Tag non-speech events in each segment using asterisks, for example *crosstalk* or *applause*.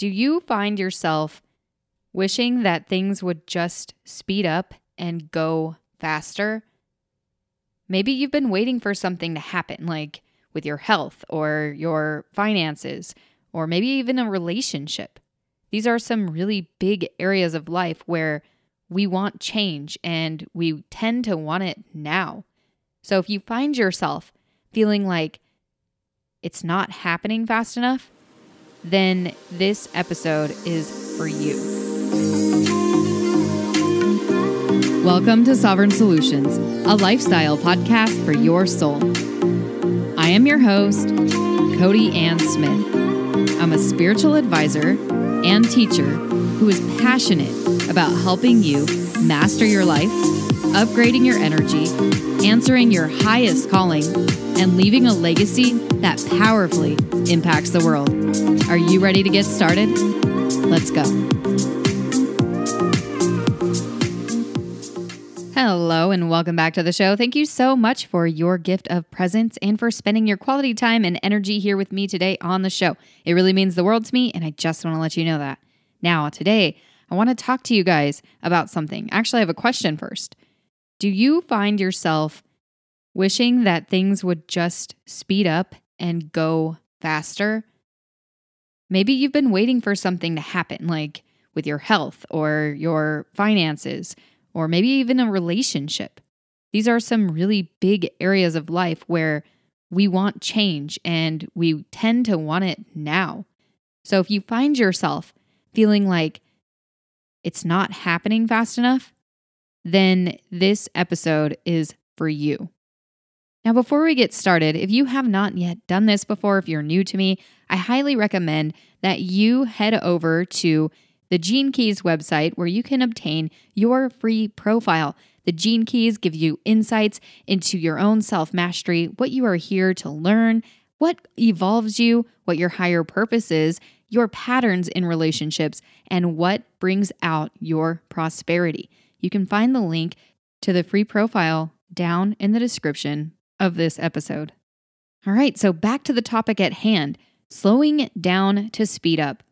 Do you find yourself wishing that things would just speed up and go faster? Maybe you've been waiting for something to happen, like with your health or your finances, or maybe even a relationship. These are some really big areas of life where we want change and we tend to want it now. So if you find yourself feeling like it's not happening fast enough, then this episode is for you. Welcome to Sovereign Solutions, a lifestyle podcast for your soul. I am your host, Cody Ann Smith. I'm a spiritual advisor and teacher who is passionate about helping you master your life, upgrading your energy, answering your highest calling, and leaving a legacy that powerfully impacts the world. Are you ready to get started? Let's go. Hello, and welcome back to the show. Thank you so much for your gift of presence and for spending your quality time and energy here with me today on the show. It really means the world to me, and I just want to let you know that. Now, today, I want to talk to you guys about something. Actually, I have a question first. Do you find yourself wishing that things would just speed up and go faster? Maybe you've been waiting for something to happen, like with your health or your finances, or maybe even a relationship. These are some really big areas of life where we want change and we tend to want it now. So if you find yourself feeling like it's not happening fast enough, then this episode is for you. Now, before we get started, if you have not yet done this before, if you're new to me, I highly recommend that you head over to the Gene Keys website where you can obtain your free profile. The Gene Keys give you insights into your own self mastery, what you are here to learn, what evolves you, what your higher purpose is, your patterns in relationships, and what brings out your prosperity. You can find the link to the free profile down in the description of this episode. All right, so back to the topic at hand slowing down to speed up.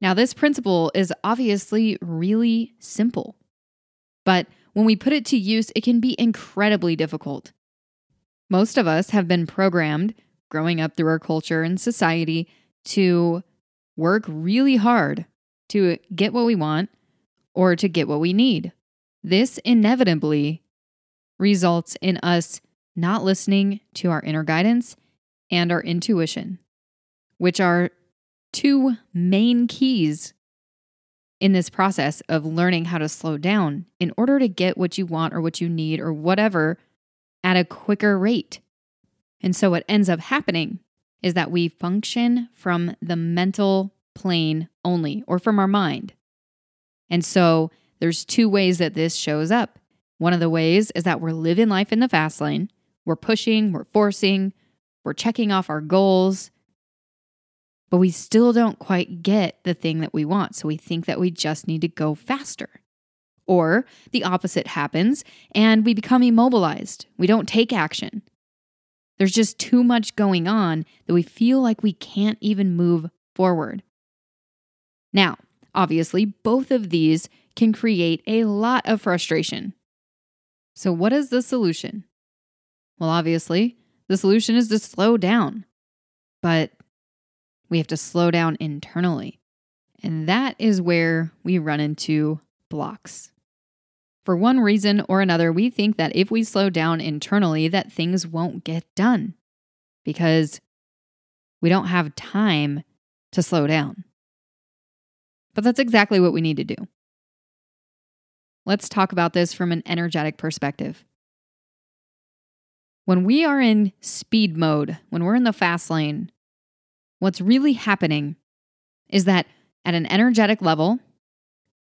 Now, this principle is obviously really simple, but when we put it to use, it can be incredibly difficult. Most of us have been programmed growing up through our culture and society to work really hard to get what we want or to get what we need. This inevitably results in us not listening to our inner guidance and our intuition, which are two main keys in this process of learning how to slow down in order to get what you want or what you need or whatever at a quicker rate. And so, what ends up happening is that we function from the mental plane only or from our mind. And so, there's two ways that this shows up. One of the ways is that we're living life in the fast lane. We're pushing, we're forcing, we're checking off our goals, but we still don't quite get the thing that we want. So we think that we just need to go faster. Or the opposite happens and we become immobilized. We don't take action. There's just too much going on that we feel like we can't even move forward. Now, obviously, both of these can create a lot of frustration. So, what is the solution? Well, obviously, the solution is to slow down, but we have to slow down internally. And that is where we run into blocks. For one reason or another, we think that if we slow down internally that things won't get done because we don't have time to slow down. But that's exactly what we need to do. Let's talk about this from an energetic perspective. When we are in speed mode, when we're in the fast lane, what's really happening is that at an energetic level,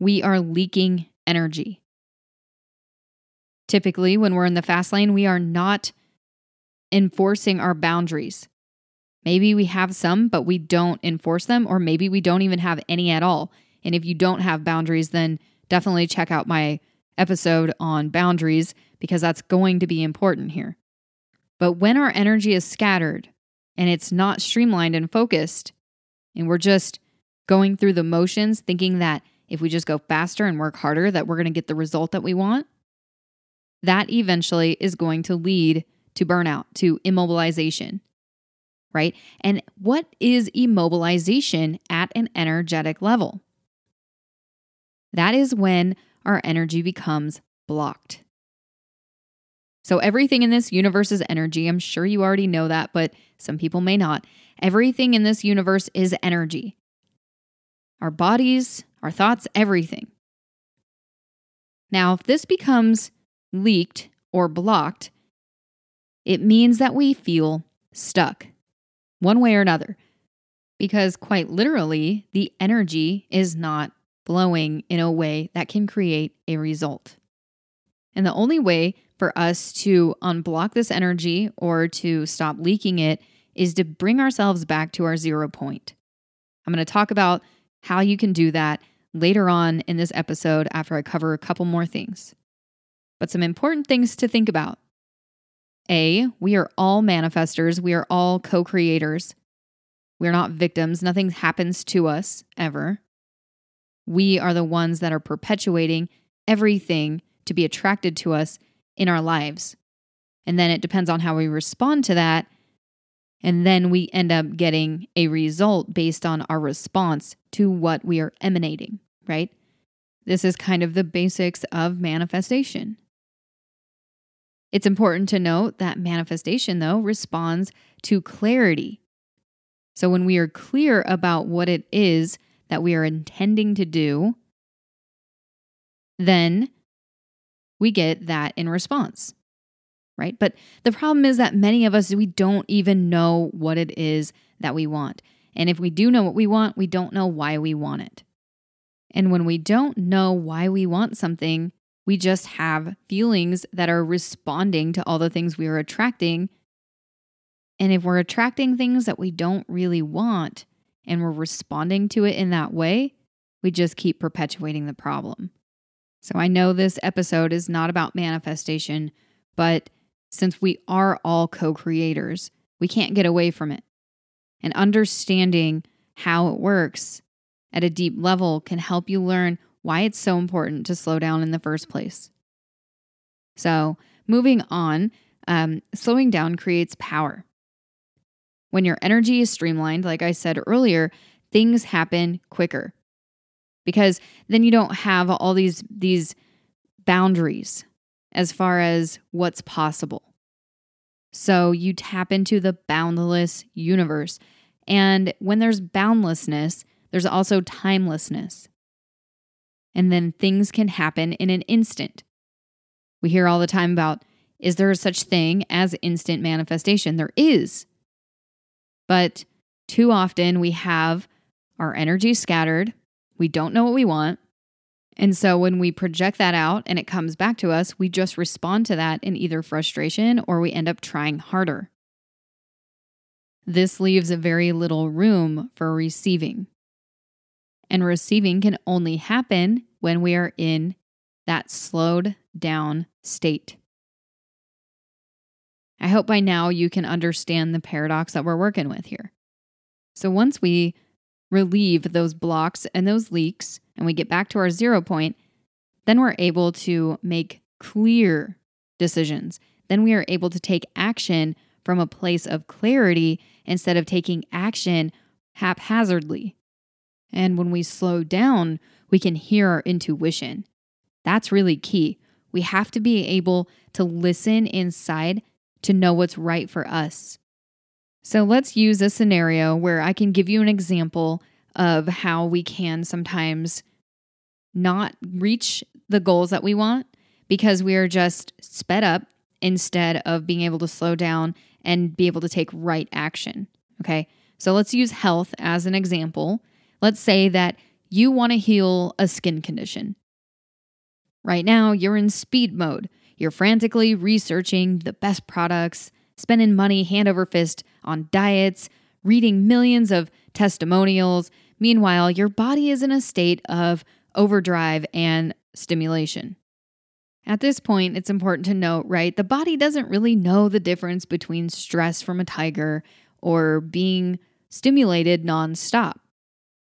we are leaking energy. Typically, when we're in the fast lane, we are not enforcing our boundaries. Maybe we have some, but we don't enforce them, or maybe we don't even have any at all. And if you don't have boundaries, then definitely check out my episode on boundaries because that's going to be important here. But when our energy is scattered and it's not streamlined and focused, and we're just going through the motions, thinking that if we just go faster and work harder, that we're going to get the result that we want, that eventually is going to lead to burnout, to immobilization, right? And what is immobilization at an energetic level? That is when our energy becomes blocked. So, everything in this universe is energy. I'm sure you already know that, but some people may not. Everything in this universe is energy our bodies, our thoughts, everything. Now, if this becomes leaked or blocked, it means that we feel stuck one way or another. Because quite literally, the energy is not flowing in a way that can create a result. And the only way for us to unblock this energy or to stop leaking it is to bring ourselves back to our zero point. I'm going to talk about how you can do that later on in this episode after I cover a couple more things. But some important things to think about. A, we are all manifestors, we are all co creators. We're not victims, nothing happens to us ever. We are the ones that are perpetuating everything to be attracted to us in our lives. And then it depends on how we respond to that. And then we end up getting a result based on our response to what we are emanating, right? This is kind of the basics of manifestation. It's important to note that manifestation, though, responds to clarity. So when we are clear about what it is that we are intending to do, then we get that in response, right? But the problem is that many of us, we don't even know what it is that we want. And if we do know what we want, we don't know why we want it. And when we don't know why we want something, we just have feelings that are responding to all the things we are attracting. And if we're attracting things that we don't really want and we're responding to it in that way, we just keep perpetuating the problem. So I know this episode is not about manifestation, but since we are all co creators, we can't get away from it. And understanding how it works at a deep level can help you learn why it's so important to slow down in the first place. So, moving on, um, slowing down creates power. When your energy is streamlined, like I said earlier, things happen quicker because then you don't have all these these boundaries as far as what's possible. So you tap into the boundless universe. And when there's boundlessness, there's also timelessness. And then things can happen in an instant. We hear all the time about is there such thing as instant manifestation? There is. But too often we have our energy scattered we don't know what we want. And so when we project that out and it comes back to us, we just respond to that in either frustration or we end up trying harder. This leaves very little room for receiving. And receiving can only happen when we are in that slowed down state. I hope by now you can understand the paradox that we're working with here. So once we relieve those blocks and those leaks and we get back to our zero point, then we're able to make clear decisions. Then we are able to take action from a place of clarity instead of taking action haphazardly. And when we slow down, we can hear our intuition. That's really key. We have to be able to listen inside to know what's right for us. So let's use a scenario where I can give you an example of how we can sometimes not reach the goals that we want because we are just sped up instead of being able to slow down and be able to take right action. Okay. So let's use health as an example. Let's say that you want to heal a skin condition. Right now, you're in speed mode. You're frantically researching the best products, spending money hand over fist on diets, reading millions of testimonials. Meanwhile, your body is in a state of overdrive and stimulation. At this point, it's important to note, right? The body doesn't really know the difference between stress from a tiger or being stimulated nonstop.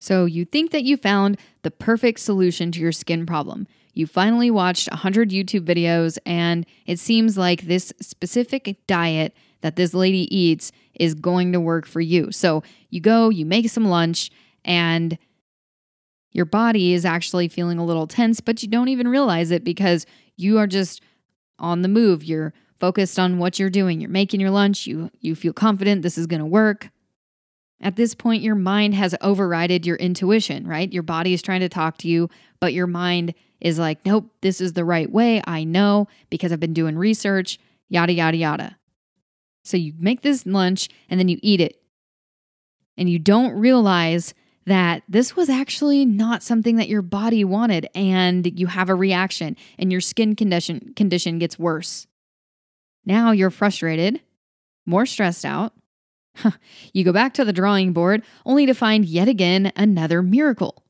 So you think that you found the perfect solution to your skin problem. You finally watched 100 YouTube videos, and it seems like this specific diet that this lady eats is going to work for you. So you go, you make some lunch, and your body is actually feeling a little tense, but you don't even realize it because you are just on the move. You're focused on what you're doing. You're making your lunch. You you feel confident this is going to work. At this point your mind has overridden your intuition, right? Your body is trying to talk to you, but your mind is like, "Nope, this is the right way. I know because I've been doing research." Yada yada yada. So you make this lunch and then you eat it. And you don't realize that this was actually not something that your body wanted and you have a reaction and your skin condition condition gets worse. Now you're frustrated, more stressed out. you go back to the drawing board only to find yet again another miracle.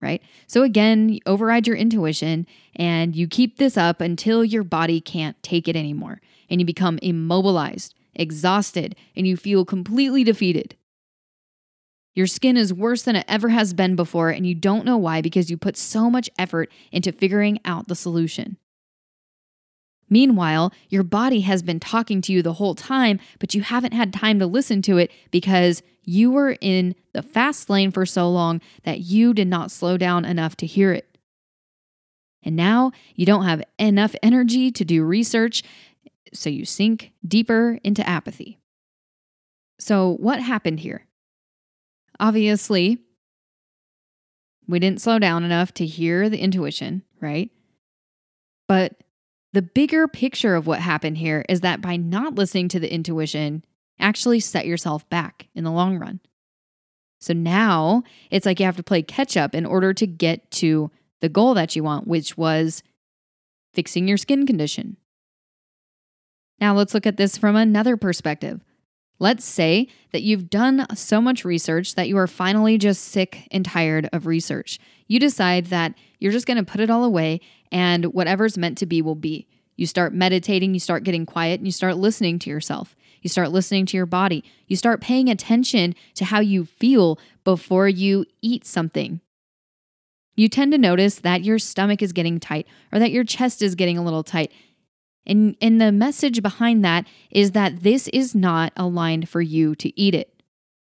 Right? So again, you override your intuition and you keep this up until your body can't take it anymore and you become immobilized, exhausted, and you feel completely defeated. Your skin is worse than it ever has been before, and you don't know why because you put so much effort into figuring out the solution. Meanwhile, your body has been talking to you the whole time, but you haven't had time to listen to it because you were in the fast lane for so long that you did not slow down enough to hear it. And now you don't have enough energy to do research, so you sink deeper into apathy. So, what happened here? Obviously, we didn't slow down enough to hear the intuition, right? But the bigger picture of what happened here is that by not listening to the intuition, actually set yourself back in the long run. So now it's like you have to play catch up in order to get to the goal that you want, which was fixing your skin condition. Now let's look at this from another perspective. Let's say that you've done so much research that you are finally just sick and tired of research. You decide that you're just going to put it all away and whatever's meant to be will be. You start meditating, you start getting quiet, and you start listening to yourself. You start listening to your body. You start paying attention to how you feel before you eat something. You tend to notice that your stomach is getting tight or that your chest is getting a little tight. And, and the message behind that is that this is not aligned for you to eat it.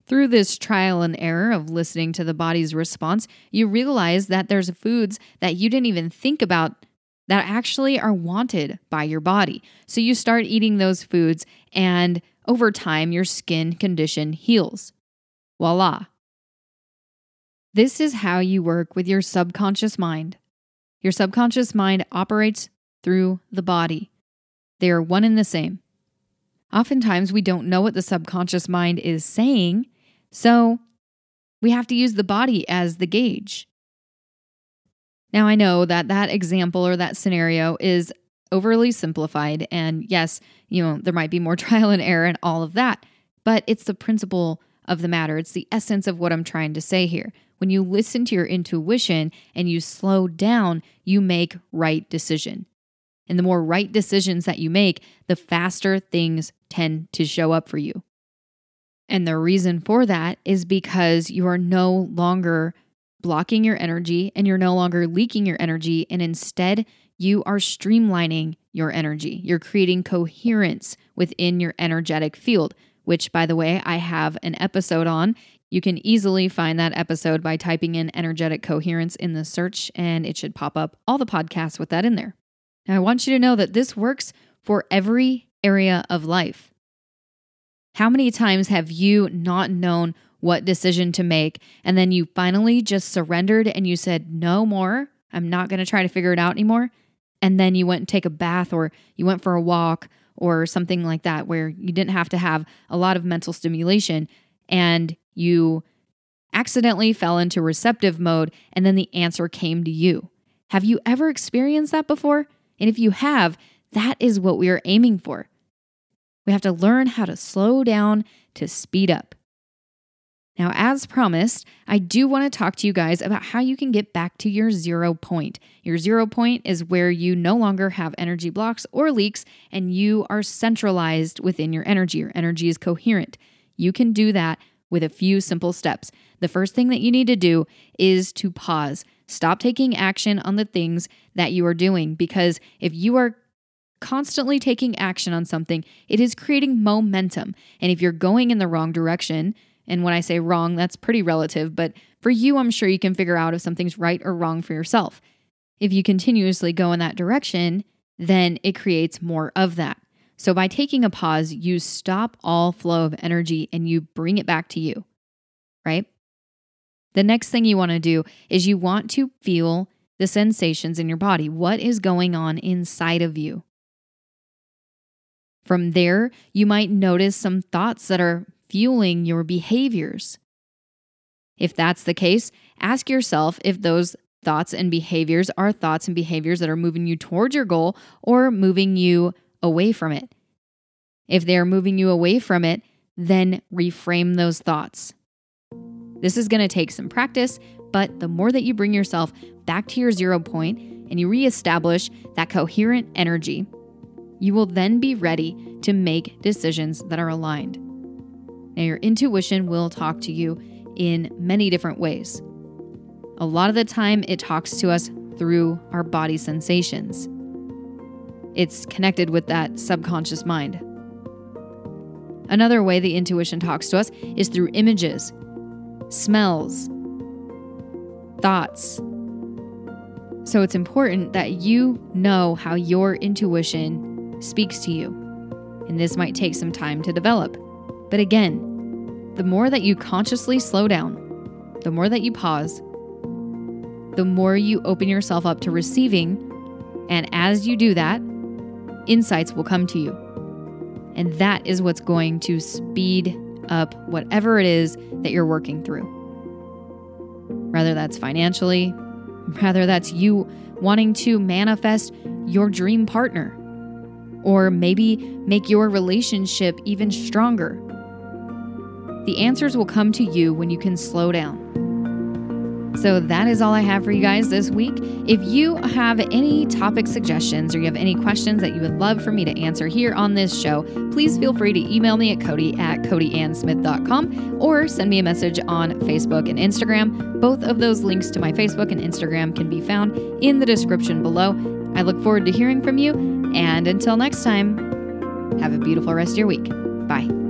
Through this trial and error of listening to the body's response, you realize that there's foods that you didn't even think about that actually are wanted by your body. So you start eating those foods, and over time, your skin condition heals. Voila. This is how you work with your subconscious mind. Your subconscious mind operates through the body. They are one and the same. Oftentimes, we don't know what the subconscious mind is saying, so we have to use the body as the gauge. Now, I know that that example or that scenario is overly simplified, and yes, you know, there might be more *laughs* trial and error and all of that, but it's the principle of the matter. It's the essence of what I'm trying to say here. When you listen to your intuition and you slow down, you make right decision. And the more right decisions that you make, the faster things tend to show up for you. And the reason for that is because you are no longer blocking your energy and you're no longer leaking your energy. And instead, you are streamlining your energy. You're creating coherence within your energetic field, which, by the way, I have an episode on. You can easily find that episode by typing in energetic coherence in the search, and it should pop up all the podcasts with that in there. Now, I want you to know that this works for every area of life. How many times have you not known what decision to make and then you finally just surrendered and you said, no more, I'm not going to try to figure it out anymore? And then you went and take a bath or you went for a walk or something like that where you didn't have to have a lot of mental stimulation and you accidentally fell into receptive mode and then the answer came to you. Have you ever experienced that before? And if you have, that is what we are aiming for. We have to learn how to slow down to speed up. Now, as promised, I do want to talk to you guys about how you can get back to your zero point. Your zero point is where you no longer have energy blocks or leaks and you are centralized within your energy. Your energy is coherent. You can do that with a few simple steps. The first thing that you need to do is to pause. Stop taking action on the things that you are doing because if you are constantly taking action on something, it is creating momentum. And if you're going in the wrong direction, and when I say wrong, that's pretty relative, but for you, I'm sure you can figure out if something's right or wrong for yourself. If you continuously go in that direction, then it creates more of that. So by taking a pause, you stop all flow of energy and you bring it back to you, right? The next thing you want to do is you want to feel the sensations in your body. What is going on inside of you? From there, you might notice some thoughts that are fueling your behaviors. If that's the case, ask yourself if those thoughts and behaviors are thoughts and behaviors that are moving you towards your goal or moving you away from it. If they are moving you away from it, then reframe those thoughts. This is going to take some practice, but the more that you bring yourself back to your zero point and you reestablish that coherent energy, you will then be ready to make decisions that are aligned. Now, your intuition will talk to you in many different ways. A lot of the time, it talks to us through our body sensations. It's connected with that subconscious mind. Another way the intuition talks to us is through images, smells, thoughts. So it's important that you know how your intuition speaks to you. And this might take some time to develop. But again, the more that you consciously slow down, the more that you pause, the more you open yourself up to receiving. And as you do that, insights will come to you. And that is what's going to speed up whatever it is that you're working through. Whether that's financially, whether that's you wanting to manifest your dream partner, or maybe make your relationship even stronger. The answers will come to you when you can slow down so that is all I have for you guys this week. If you have any topic suggestions or you have any questions that you would love for me to answer here on this show, please feel free to email me at Cody at CodyAnnSmith.com or send me a message on Facebook and Instagram. Both of those links to my Facebook and Instagram can be found in the description below. I look forward to hearing from you. And until next time, have a beautiful rest of your week. Bye.